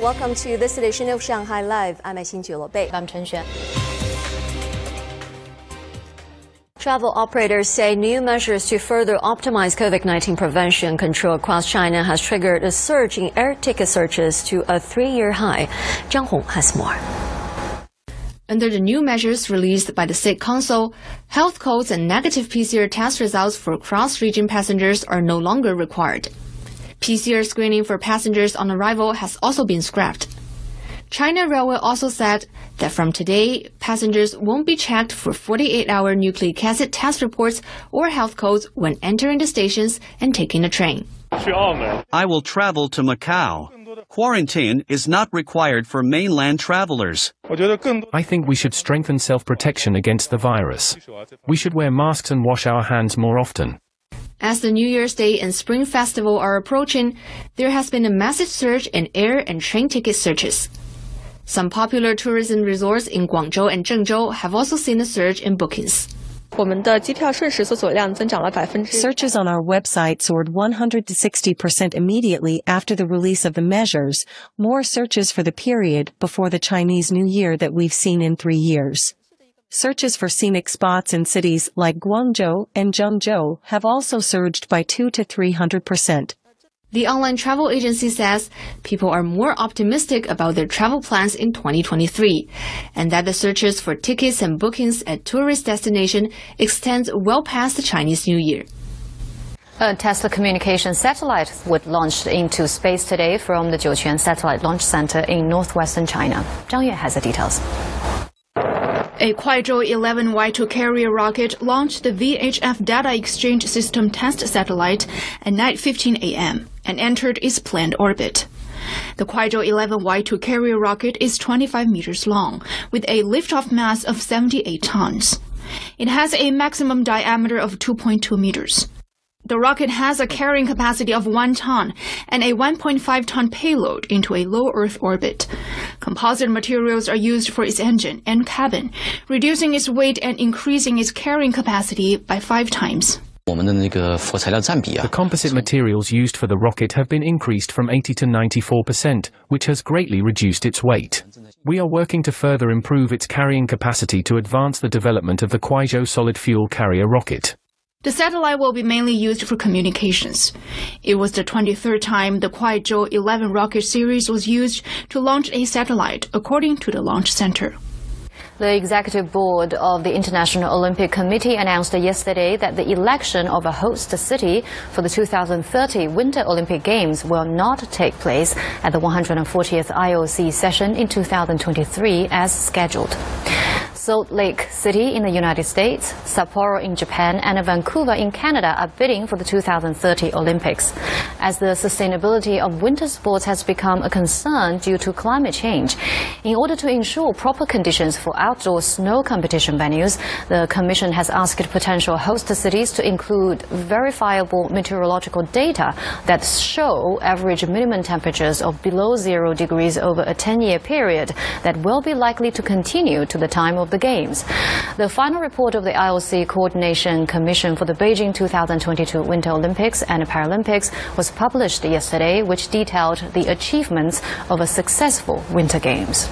Welcome to this edition of Shanghai Live. I'm Xin Bei. I'm Chen Xuan. Travel operators say new measures to further optimize COVID-19 prevention control across China has triggered a surge in air ticket searches to a three-year high. Zhang Hong has more. Under the new measures released by the State Council, health codes and negative PCR test results for cross-region passengers are no longer required. PCR screening for passengers on arrival has also been scrapped. China Railway also said that from today, passengers won't be checked for 48-hour nucleic acid test reports or health codes when entering the stations and taking a train. I will travel to Macau. Quarantine is not required for mainland travelers. I think we should strengthen self-protection against the virus. We should wear masks and wash our hands more often. As the New Year's Day and Spring Festival are approaching, there has been a massive surge in air and train ticket searches. Some popular tourism resorts in Guangzhou and Zhengzhou have also seen a surge in bookings. Searches on our website soared 160% immediately after the release of the measures, more searches for the period before the Chinese New Year that we've seen in three years. Searches for scenic spots in cities like Guangzhou and Zhengzhou have also surged by 2 to 300%. The online travel agency says people are more optimistic about their travel plans in 2023 and that the searches for tickets and bookings at tourist destination extends well past the Chinese New Year. A Tesla communication satellite was launched into space today from the Jiuquan Satellite Launch Center in northwestern China. Zhang Yue has the details. A Kuaizhou 11 Y2 carrier rocket launched the VHF data exchange system test satellite at 9:15 a.m. and entered its planned orbit. The Kuaizhou 11 Y2 carrier rocket is 25 meters long with a liftoff mass of 78 tons. It has a maximum diameter of 2.2 meters. The rocket has a carrying capacity of 1 ton and a 1.5 ton payload into a low Earth orbit. Composite materials are used for its engine and cabin, reducing its weight and increasing its carrying capacity by five times. The composite materials used for the rocket have been increased from 80 to 94%, which has greatly reduced its weight. We are working to further improve its carrying capacity to advance the development of the Kuaizhou solid fuel carrier rocket. The satellite will be mainly used for communications. It was the 23rd time the Kuaizhou 11 rocket series was used to launch a satellite, according to the launch center. The executive board of the International Olympic Committee announced yesterday that the election of a host city for the 2030 Winter Olympic Games will not take place at the 140th IOC session in 2023 as scheduled. Salt Lake City in the United States, Sapporo in Japan, and Vancouver in Canada are bidding for the 2030 Olympics. As the sustainability of winter sports has become a concern due to climate change, in order to ensure proper conditions for outdoor snow competition venues, the Commission has asked potential host cities to include verifiable meteorological data that show average minimum temperatures of below zero degrees over a 10 year period that will be likely to continue to the time of the Games. The final report of the IOC Coordination Commission for the Beijing 2022 Winter Olympics and Paralympics was published yesterday, which detailed the achievements of a successful Winter Games.